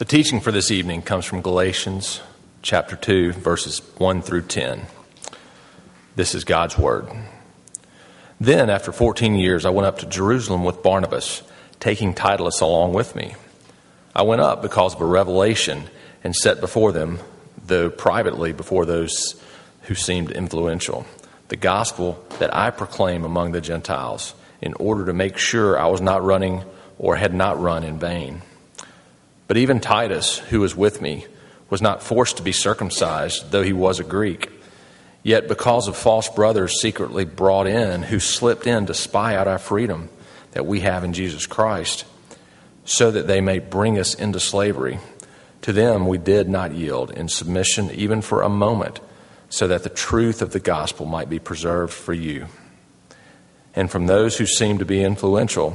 The teaching for this evening comes from Galatians chapter 2, verses 1 through 10. This is God's Word. Then, after 14 years, I went up to Jerusalem with Barnabas, taking Titus along with me. I went up because of a revelation and set before them, though privately before those who seemed influential, the gospel that I proclaim among the Gentiles, in order to make sure I was not running or had not run in vain. But even Titus, who was with me, was not forced to be circumcised, though he was a Greek. Yet, because of false brothers secretly brought in, who slipped in to spy out our freedom that we have in Jesus Christ, so that they may bring us into slavery, to them we did not yield in submission even for a moment, so that the truth of the gospel might be preserved for you. And from those who seemed to be influential,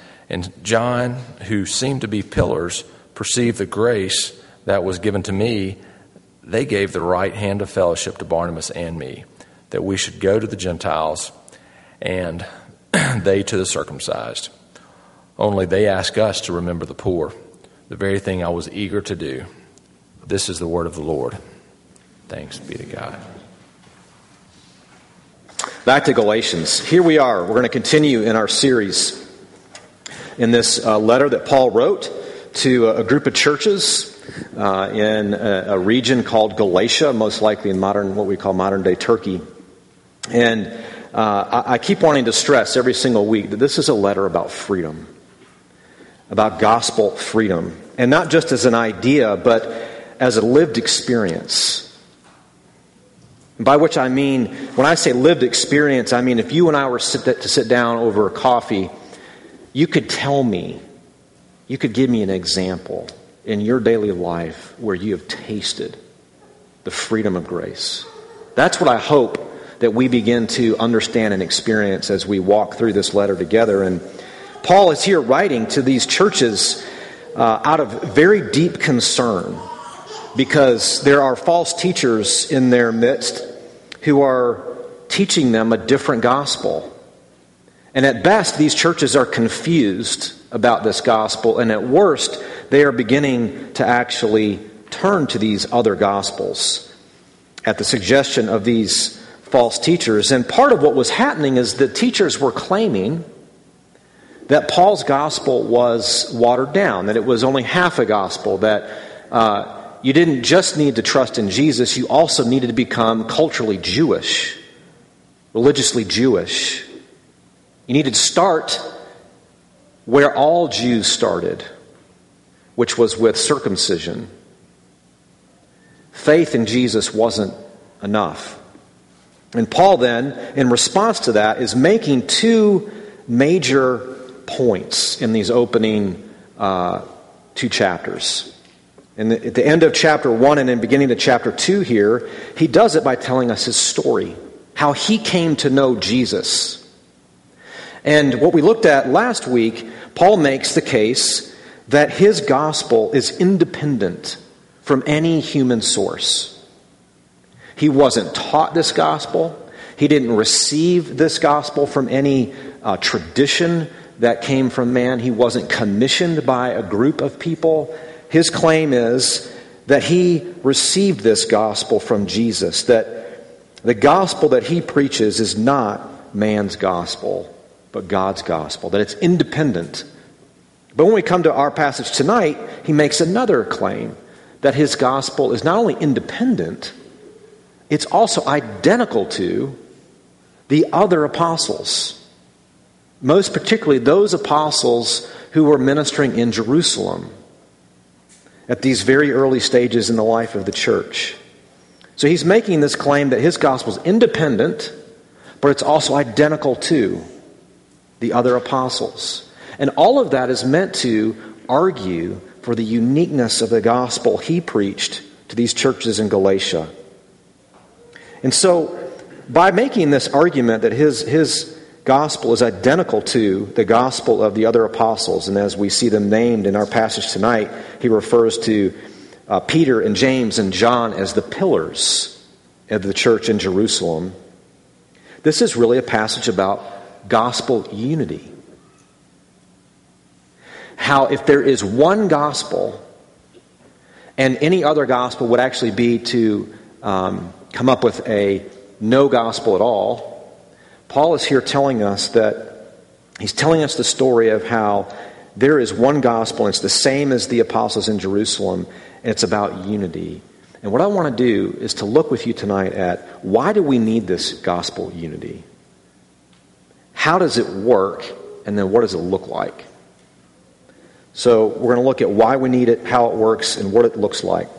and John, who seemed to be pillars, perceived the grace that was given to me. They gave the right hand of fellowship to Barnabas and me, that we should go to the Gentiles and they to the circumcised. Only they ask us to remember the poor, the very thing I was eager to do. This is the word of the Lord. Thanks be to God. Back to Galatians. Here we are. We're going to continue in our series in this uh, letter that Paul wrote to a, group of churches uh, in a, a, region called Galatia, most likely in modern, what we call modern day Turkey. And uh, I, I keep wanting to stress every single week that this is a letter about freedom, about gospel freedom. And not just as an idea, but as a lived experience. By which I mean, when I say lived experience, I mean if you and I were sit, to sit down over a coffee you could tell me, you could give me an example in your daily life where you have tasted the freedom of grace. That's what I hope that we begin to understand and experience as we walk through this letter together. And Paul is here writing to these churches uh, out of very deep concern because there are false teachers in their midst who are teaching them a different gospel. And at best, these churches are confused about this gospel, and at worst, they are beginning to actually turn to these other gospels at the suggestion of these false teachers. And part of what was happening is that teachers were claiming that Paul's gospel was watered down, that it was only half a gospel, that uh, you didn't just need to trust in Jesus, you also needed to become culturally Jewish, religiously Jewish. You needed to start where all Jews started, which was with circumcision. Faith in Jesus wasn't enough. And Paul, then, in response to that, is making two major points in these opening uh, two chapters. And at the end of chapter 1 and in beginning of chapter 2 here, he does it by telling us his story, how he came to know Jesus. And what we looked at last week, Paul makes the case that his gospel is independent from any human source. He wasn't taught this gospel. He didn't receive this gospel from any uh, tradition that came from man. He wasn't commissioned by a group of people. His claim is that he received this gospel from Jesus, that the gospel that he preaches is not man's gospel but God's gospel, that it's independent. But when we come to our passage tonight, he makes another claim that his gospel is not only independent, it's also identical to the other apostles. Most particularly those apostles who were ministering in Jerusalem at these very early stages in the life of the church. So he's making this claim that his gospel is independent, but it's also identical to the other apostles. And all of that is meant to argue for the uniqueness of the gospel he preached to these churches in Galatia. And so, by making this argument that his, his gospel is identical to the gospel of the other apostles, and as we see them named in our passage tonight, he refers to uh, Peter and James and John as the pillars of the church in Jerusalem. This is really a passage about gospel unity. How, if there is one gospel, and any other gospel would actually be to um, come up with a no gospel at all, Paul is here telling us that he's telling us the story of how there is one gospel, and it's the same as the apostles in Jerusalem, and it's about unity. And what I want to do is to look with you tonight at why do we need this gospel unity? How does it work? And then what does it look like? So we're going to look at why we need it, how it works, and what it looks like.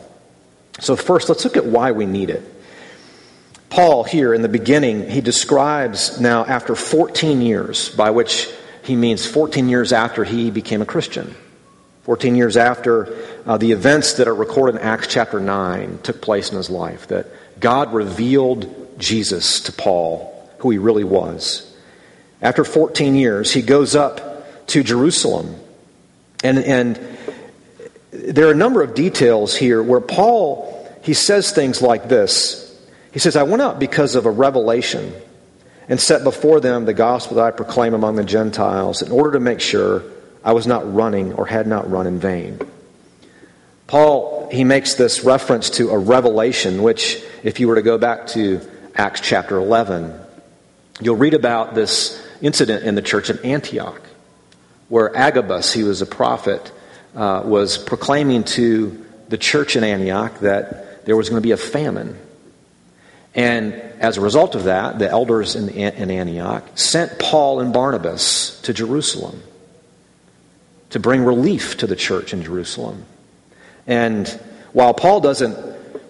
So, first, let's look at why we need it. Paul, here in the beginning, he describes now after 14 years, by which he means 14 years after he became a Christian. 14 years after uh, the events that are recorded in Acts chapter 9 took place in his life, that God revealed Jesus to Paul, who he really was. After 14 years, he goes up to Jerusalem. And, and there are a number of details here where Paul, he says things like this. He says, I went out because of a revelation and set before them the gospel that I proclaim among the Gentiles in order to make sure I was not running or had not run in vain. Paul, he makes this reference to a revelation, which, if you were to go back to Acts chapter 11, you'll read about this incident in the church in Antioch, where Agabus, he was a prophet, uh, was proclaiming to the church in Antioch that there was going to be a famine. And as a result of that, the elders in, in Antioch sent Paul and Barnabas to Jerusalem to bring relief to the church in Jerusalem. And while Paul doesn't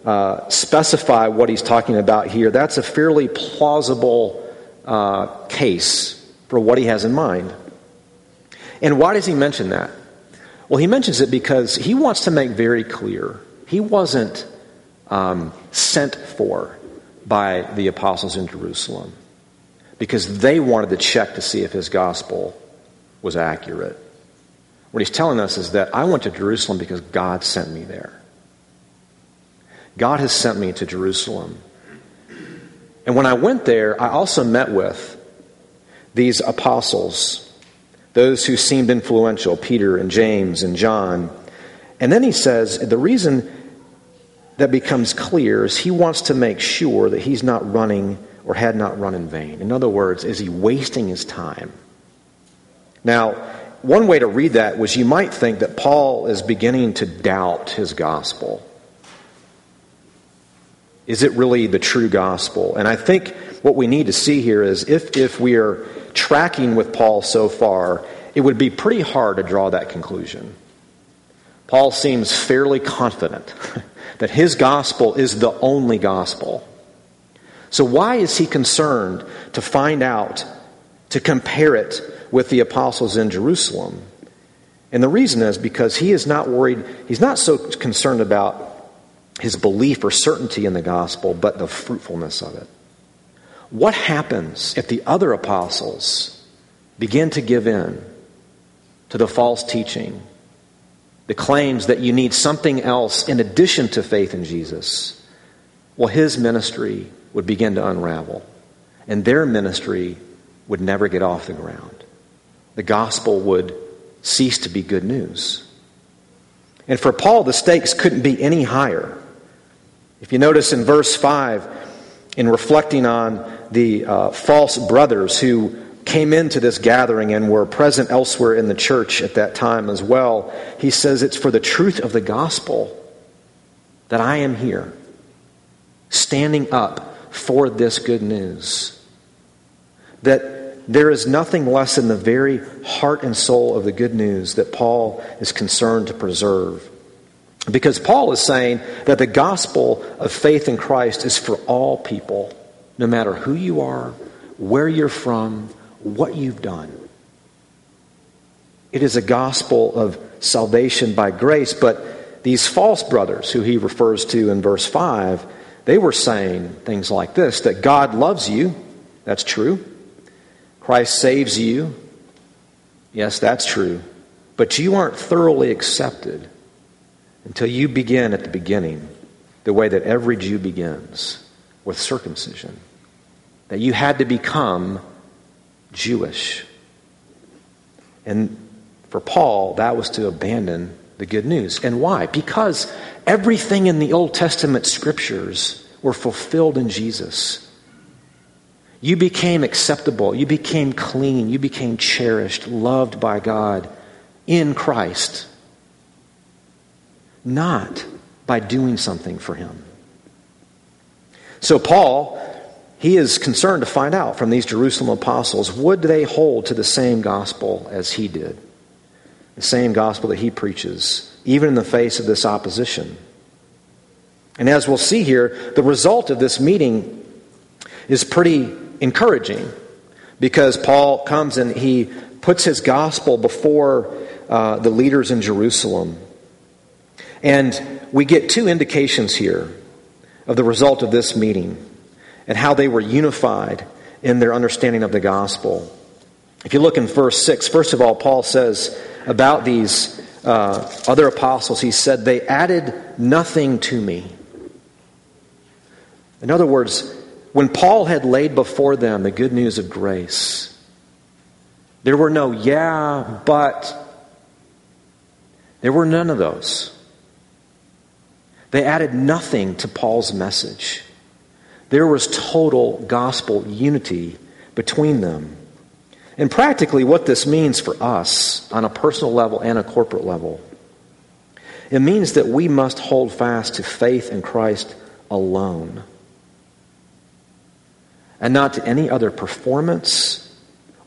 uh, specify what he's talking about here, that's a fairly plausible uh, case for what he has in mind. And why does he mention that? Well, he mentions it because he wants to make very clear he wasn't um, sent for by the apostles in Jerusalem because they wanted to check to see if his gospel was accurate. What he's telling us is that I went to Jerusalem because God sent me there. God has sent me to Jerusalem. And when I went there, I also met with these apostles, those who seemed influential Peter and James and John. And then he says the reason that becomes clear is he wants to make sure that he's not running or had not run in vain. In other words, is he wasting his time? Now, one way to read that was you might think that Paul is beginning to doubt his gospel. Is it really the true gospel? And I think what we need to see here is if, if we are tracking with Paul so far, it would be pretty hard to draw that conclusion. Paul seems fairly confident that his gospel is the only gospel. So, why is he concerned to find out, to compare it with the apostles in Jerusalem. And the reason is because he is not worried, he's not so concerned about his belief or certainty in the gospel, but the fruitfulness of it. What happens if the other apostles begin to give in to the false teaching, the claims that you need something else in addition to faith in Jesus? Well, his ministry would begin to unravel, and their ministry would never get off the ground the gospel would cease to be good news. And for Paul, the stakes couldn't be any higher. If you notice in verse 5, in reflecting on the uh, false brothers who came into this gathering and were present elsewhere in the church at that time as well, he says, It's for the truth of the gospel that I am here, standing up for this good news. That there is nothing less in the very heart and soul of the good news that Paul is concerned to preserve. Because Paul is saying that the gospel of faith in Christ is for all people, no matter who you are, where you're from, what you've done. It is a gospel of salvation by grace, but these false brothers, who he refers to in verse 5, they were saying things like this that God loves you. That's true. Christ saves you. Yes, that's true. But you aren't thoroughly accepted until you begin at the beginning, the way that every Jew begins with circumcision. That you had to become Jewish. And for Paul, that was to abandon the good news. And why? Because everything in the Old Testament scriptures were fulfilled in Jesus. You became acceptable, you became clean, you became cherished, loved by God in Christ, not by doing something for Him. So, Paul, he is concerned to find out from these Jerusalem apostles would they hold to the same gospel as he did? The same gospel that he preaches, even in the face of this opposition. And as we'll see here, the result of this meeting is pretty encouraging because Paul comes and he puts his gospel before uh, the leaders in Jerusalem. And we get two indications here of the result of this meeting and how they were unified in their understanding of the gospel. If you look in verse 6, first of all, Paul says about these uh, other apostles, he said, They added nothing to me. In other words, when Paul had laid before them the good news of grace, there were no, yeah, but. There were none of those. They added nothing to Paul's message. There was total gospel unity between them. And practically, what this means for us on a personal level and a corporate level, it means that we must hold fast to faith in Christ alone and not to any other performance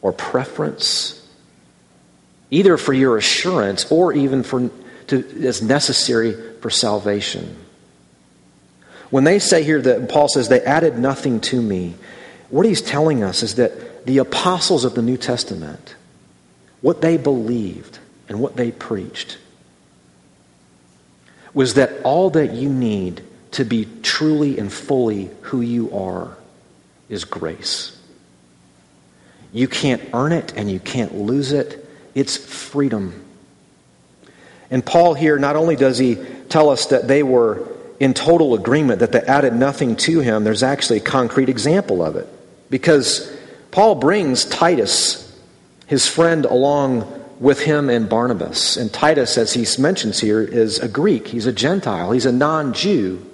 or preference, either for your assurance or even for, to, as necessary for salvation. When they say here that Paul says they added nothing to me, what he's telling us is that the apostles of the New Testament, what they believed and what they preached, was that all that you need to be truly and fully who you are is grace. You can't earn it and you can't lose it. It's freedom. And Paul here, not only does he tell us that they were in total agreement that they added nothing to him, there's actually a concrete example of it. Because Paul brings Titus, his friend, along with him and Barnabas. And Titus, as he mentions here, is a Greek. He's a Gentile. He's a non Jew.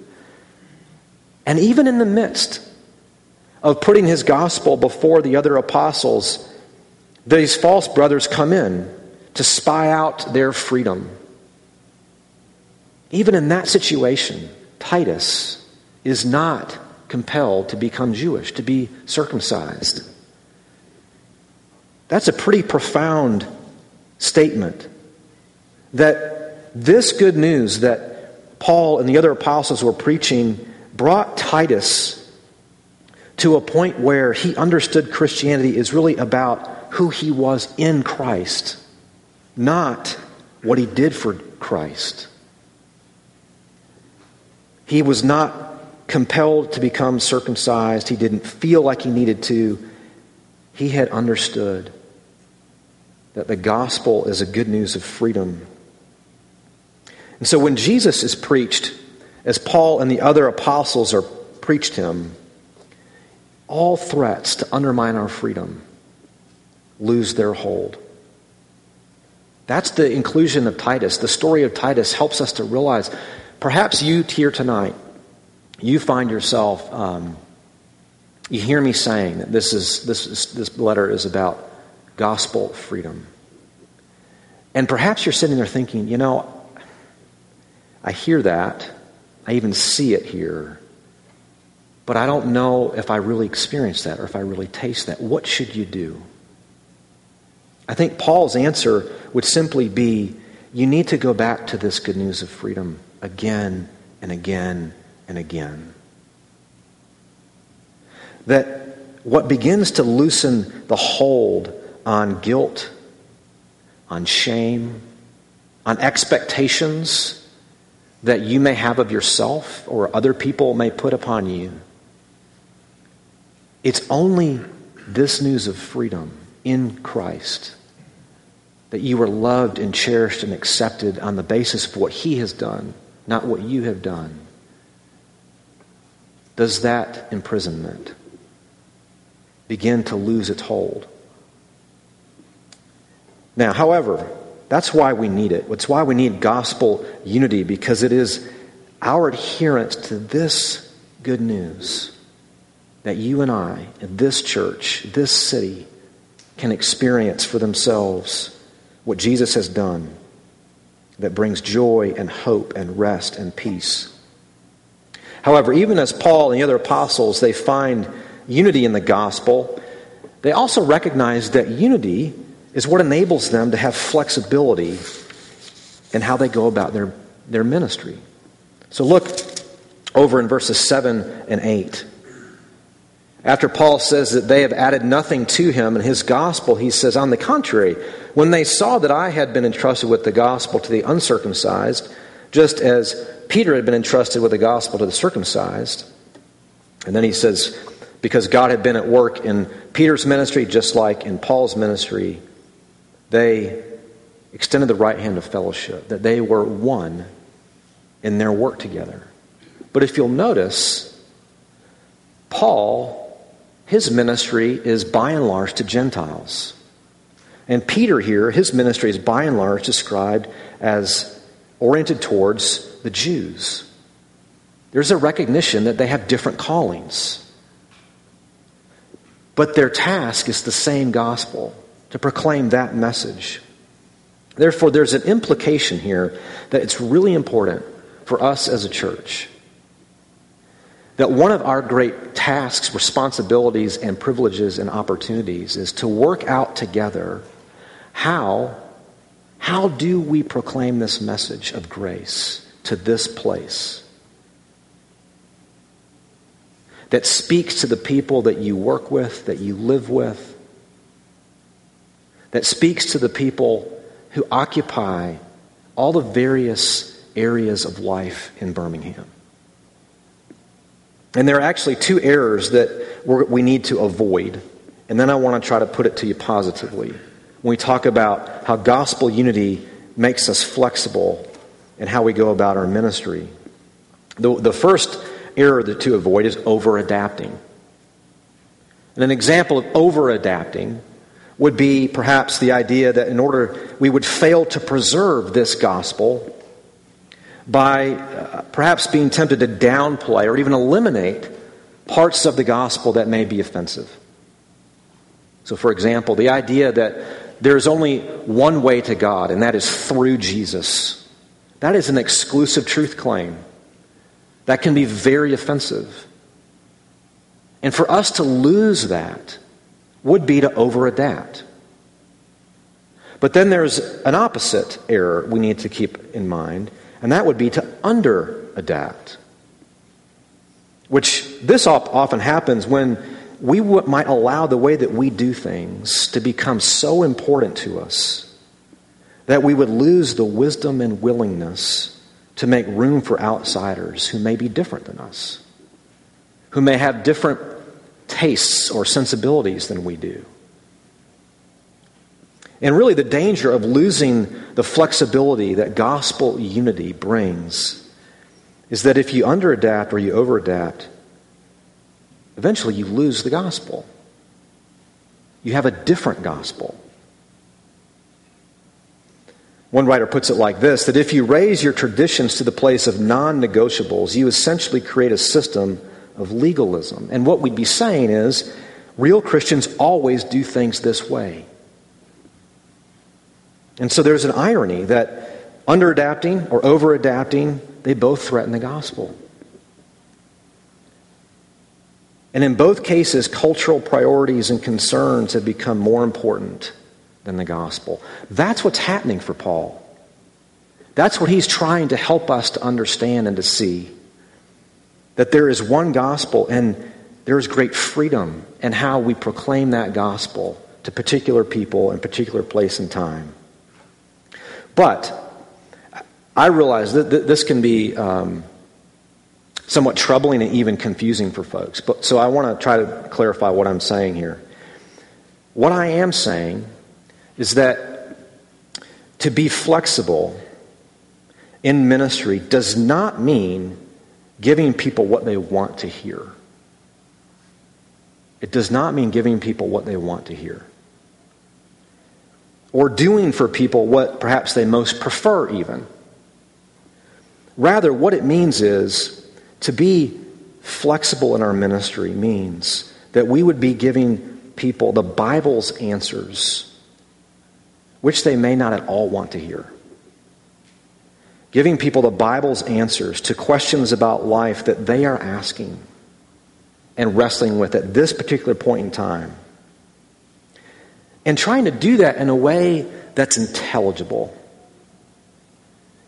And even in the midst of putting his gospel before the other apostles, these false brothers come in to spy out their freedom. Even in that situation, Titus is not compelled to become Jewish, to be circumcised. That's a pretty profound statement that this good news that Paul and the other apostles were preaching brought Titus to a point where he understood Christianity is really about who he was in Christ, not what he did for Christ. He was not compelled to become circumcised. He didn't feel like he needed to. He had understood that the gospel is a good news of freedom. And so when Jesus is preached, as Paul and the other apostles are preached him, all threats to undermine our freedom lose their hold. That's the inclusion of Titus. The story of Titus helps us to realize Perhaps you here tonight, you find yourself, um, you hear me saying that this, is, this, is, this letter is about gospel freedom. And perhaps you're sitting there thinking, you know, I hear that. I even see it here. But I don't know if I really experience that or if I really taste that. What should you do? I think Paul's answer would simply be you need to go back to this good news of freedom again and again and again. That what begins to loosen the hold on guilt, on shame, on expectations, that you may have of yourself or other people may put upon you. It's only this news of freedom in Christ that you are loved and cherished and accepted on the basis of what He has done, not what you have done. Does that imprisonment begin to lose its hold? Now, however, that's why we need it. It's why we need gospel unity, because it is our adherence to this good news that you and I, in this church, this city, can experience for themselves what Jesus has done that brings joy and hope and rest and peace. However, even as Paul and the other apostles, they find unity in the gospel, they also recognize that unity is what enables them to have flexibility in how they go about their, their ministry. So look over in verses 7 and 8. After Paul says that they have added nothing to him and his gospel, he says, On the contrary, when they saw that I had been entrusted with the gospel to the uncircumcised, just as Peter had been entrusted with the gospel to the circumcised, and then he says, because God had been at work in Peter's ministry, just like in Paul's ministry, they extended the right hand of fellowship, that they were one in their work together. But if you'll notice, Paul, his ministry is by and large to Gentiles. And Peter here, his ministry is by and large described as oriented towards the Jews. There's a recognition that they have different callings. But their task is the same gospel to proclaim that message. Therefore, there's an implication here that it's really important for us as a church that one of our great tasks, responsibilities, and privileges and opportunities is to work out together how, how do we proclaim this message of grace to this place that speaks to the people that you work with, that you live with, that speaks to the people who occupy all the various areas of life in Birmingham. And there are actually two errors that we need to avoid. And then I want to try to put it to you positively. When we talk about how gospel unity makes us flexible and how we go about our ministry. The, the first error to avoid is over adapting. And an example of over adapting would be perhaps the idea that in order we would fail to preserve this gospel by uh, perhaps being tempted to downplay or even eliminate parts of the gospel that may be offensive. So, for example, the idea that there's only one way to God, and that is through Jesus. That is an exclusive truth claim that can be very offensive. And for us to lose that would be to over adapt. But then there's an opposite error we need to keep in mind, and that would be to under adapt. Which this often happens when we might allow the way that we do things to become so important to us that we would lose the wisdom and willingness to make room for outsiders who may be different than us, who may have different tastes or sensibilities than we do. And really, the danger of losing the flexibility that gospel unity brings is that if you underadapt or you overadapt, eventually you lose the gospel. You have a different gospel. One writer puts it like this that if you raise your traditions to the place of non negotiables, you essentially create a system of legalism. And what we'd be saying is real Christians always do things this way. And so there's an irony that under adapting or over adapting, they both threaten the gospel. And in both cases, cultural priorities and concerns have become more important than the gospel. That's what's happening for Paul. That's what he's trying to help us to understand and to see that there is one gospel and there is great freedom in how we proclaim that gospel to particular people in particular place and time. But I realize that this can be um, somewhat troubling and even confusing for folks. But, so I want to try to clarify what I'm saying here. What I am saying is that to be flexible in ministry does not mean giving people what they want to hear. It does not mean giving people what they want to hear. Or doing for people what perhaps they most prefer, even. Rather, what it means is to be flexible in our ministry means that we would be giving people the Bible's answers, which they may not at all want to hear. Giving people the Bible's answers to questions about life that they are asking and wrestling with at this particular point in time. And trying to do that in a way that's intelligible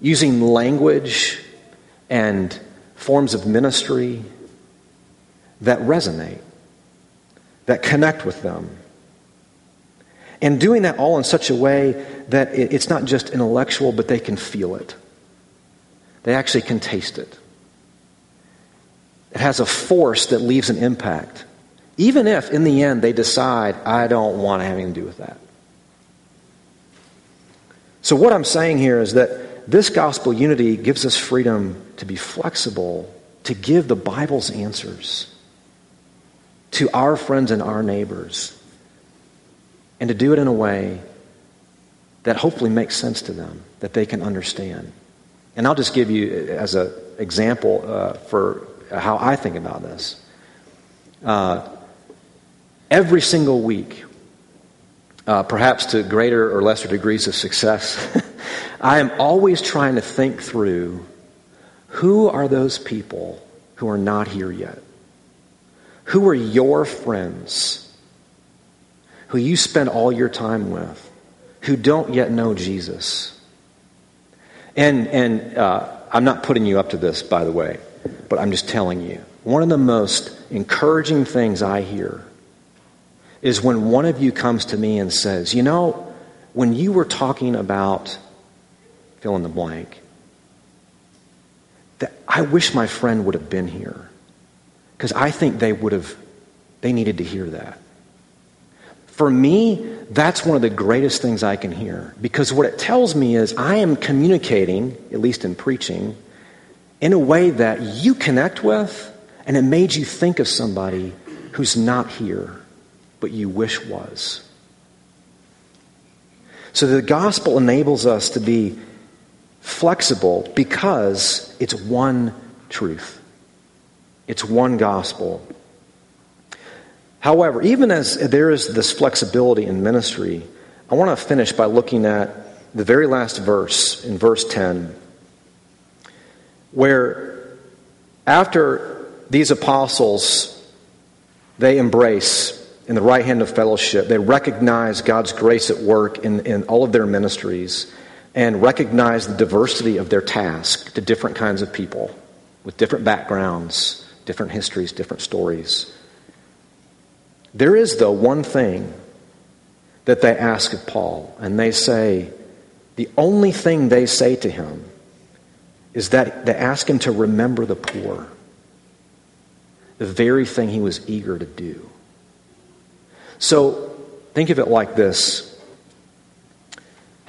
using language and forms of ministry that resonate, that connect with them. And doing that all in such a way that it's not just intellectual, but they can feel it. They actually can taste it. It has a force that leaves an impact, even if in the end they decide, I don't want to have anything to do with that. So, what I'm saying here is that this gospel unity gives us freedom to be flexible, to give the Bible's answers to our friends and our neighbors, and to do it in a way that hopefully makes sense to them, that they can understand. And I'll just give you as an example uh, for how I think about this. Uh, every single week, uh, perhaps to greater or lesser degrees of success, I am always trying to think through who are those people who are not here yet? Who are your friends who you spend all your time with who don't yet know Jesus? And, and uh, I'm not putting you up to this, by the way, but I'm just telling you. One of the most encouraging things I hear is when one of you comes to me and says, You know, when you were talking about fill in the blank. I wish my friend would have been here because I think they would have, they needed to hear that. For me, that's one of the greatest things I can hear because what it tells me is I am communicating, at least in preaching, in a way that you connect with and it made you think of somebody who's not here but you wish was. So the gospel enables us to be flexible because it's one truth, it's one gospel. However, even as there is this flexibility in ministry, I want to finish by looking at the very last verse in verse 10, where after these apostles they embrace in the right hand of fellowship, they recognize God's grace at work in, in all of their ministries and recognize the diversity of their task to different kinds of people with different backgrounds, different histories, different stories. There is, though, one thing that they ask of Paul, and they say, the only thing they say to him is that they ask him to remember the poor, the very thing he was eager to do. So think of it like this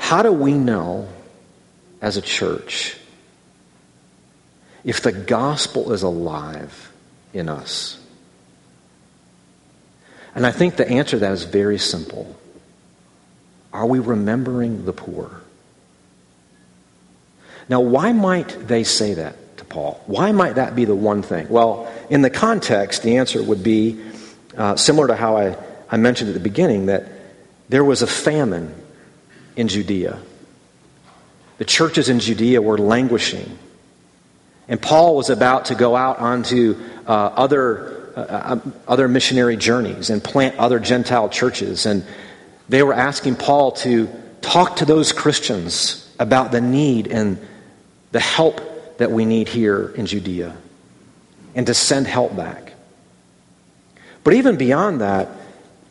how do we know as a church if the gospel is alive in us? And I think the answer to that is very simple. Are we remembering the poor? Now, why might they say that to Paul? Why might that be the one thing? Well, in the context, the answer would be uh, similar to how I, I mentioned at the beginning that there was a famine in Judea. The churches in Judea were languishing. And Paul was about to go out onto uh, other, uh, um, other missionary journeys and plant other Gentile churches. And they were asking Paul to talk to those Christians about the need and the help that we need here in Judea and to send help back. But even beyond that,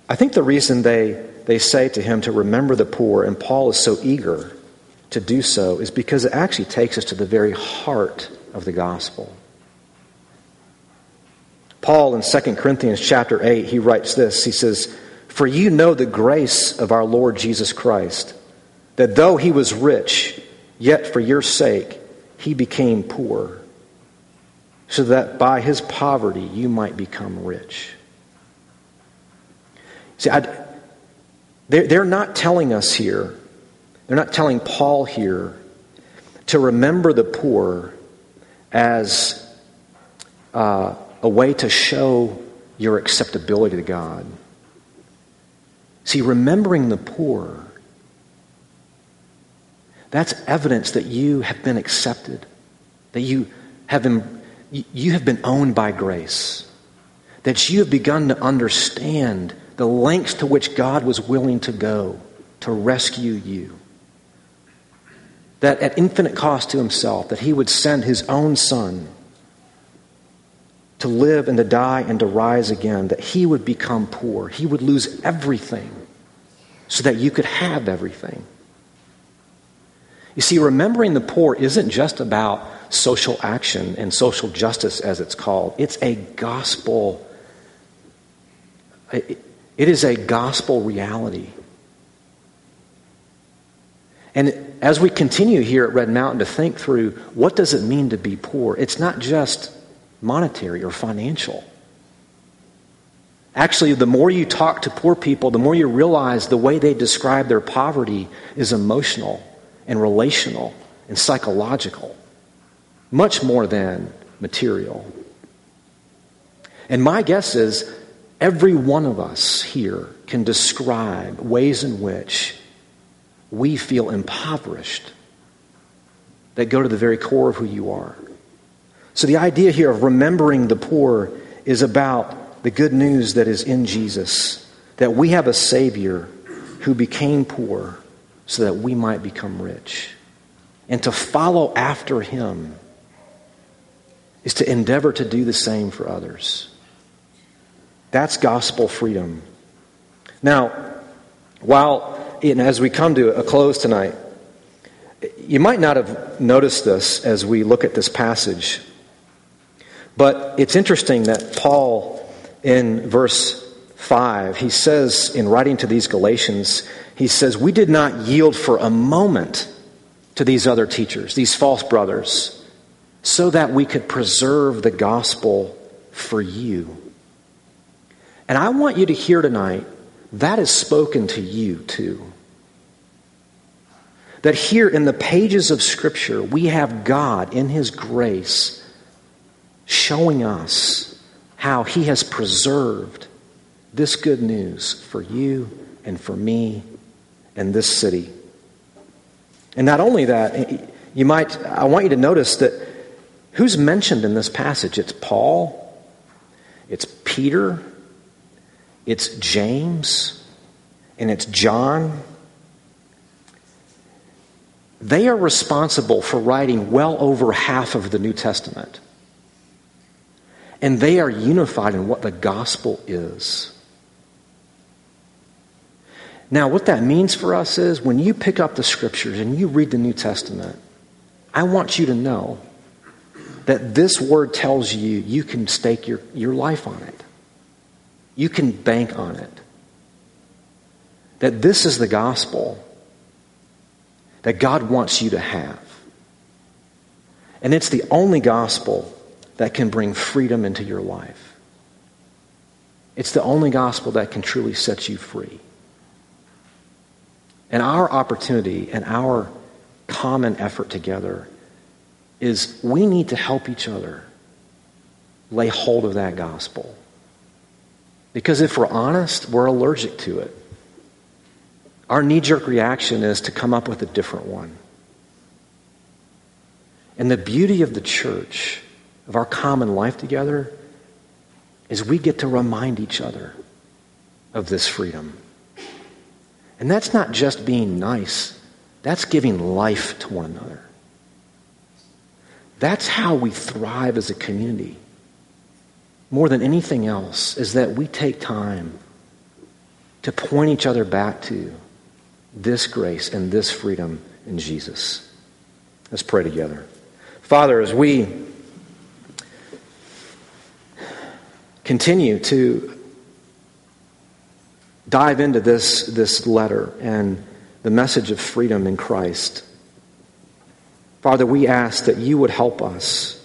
I think the reason they they say to him to remember the poor, and Paul is so eager to do so is because it actually takes us to the very heart of the gospel. Paul in 2 Corinthians chapter 8, he writes this. He says, For you know the grace of our Lord Jesus Christ, that though he was rich, yet for your sake he became poor, so that by his poverty you might become rich. See, I'd, they're, not telling us here, they're not telling Paul here to remember the poor as uh, a way to show your acceptability to God. See, remembering the poor, that's evidence that you have been accepted, that you have been, you have been owned by grace, that you have begun to understand the lengths to which God was willing to go to rescue you. That at infinite cost to himself, that he would send his own son to live and to die and to rise again, that he would become poor. He would lose everything so that you could have everything. You see, remembering the poor isn't just about social action and social justice, as it's called. It's a gospel. It is a gospel reality. And as we continue here at Red Mountain to think through what does it mean to be poor, it's not just monetary or financial. Actually, the more you talk to poor people, the more you realize the way they describe their poverty is emotional and relational and psychological, much more than material. And my guess is every one of us here can describe ways in which we feel impoverished that go to the very core of who you are. So the idea here of remembering the poor is about the good news that is in Jesus, that we have a Savior who became poor so that we might become rich. And to follow after him is to endeavor to do the same for others. That's gospel freedom. Now, while, and as we come to a close tonight, you might not have noticed this as we look at this passage. But it's interesting that Paul, in verse 5, he says, in writing to these Galatians, he says, We did not yield for a moment to these other teachers, these false brothers, so that we could preserve the gospel for you. And I want you to hear tonight that is spoken to you too. That here in the pages of Scripture, we have God in His grace showing us how He has preserved this good news for you and for me and this city. And not only that, you might, I want you to notice that who's mentioned in this passage? It's Paul, it's Peter, it's James, and it's John. They are responsible for writing well over half of the New Testament. And they are unified in what the gospel is. Now, what that means for us is when you pick up the scriptures and you read the New Testament, I want you to know that this word tells you you can stake your, your life on it. You can bank on it. That this is the gospel that God wants you to have. And it's the only gospel that can bring freedom into your life. It's the only gospel that can truly set you free. And our opportunity and our common effort together is we need to help each other lay hold of that gospel. Because if we're honest, we're allergic to it. Our knee jerk reaction is to come up with a different one. And the beauty of the church of our common life together is we get to remind each other of this freedom. And that's not just being nice, that's giving life to one another. That's how we thrive as a community. More than anything else, is that we take time to point each other back to this grace and this freedom in Jesus. Let's pray together. Father, as we continue to dive into this, this letter and the message of freedom in Christ, Father, we ask that you would help us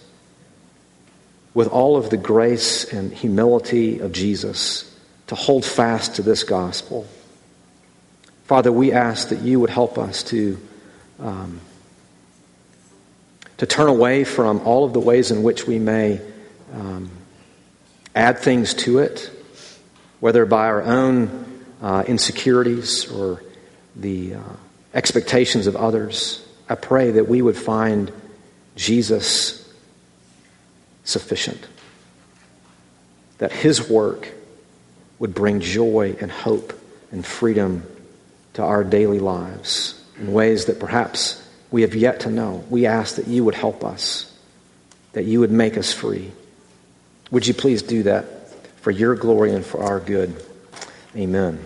with all of the grace and humility of Jesus to hold fast to this gospel. Father, we ask that you would help us to, um, to turn away from all of the ways in which we may um, add things to it, whether by our own uh, insecurities or the uh, expectations of others. I pray that we would find Jesus sufficient. That his work would bring joy and hope and freedom to our daily lives in ways that perhaps we have yet to know. We ask that you would help us, that you would make us free. Would you please do that for your glory and for our good? Amen.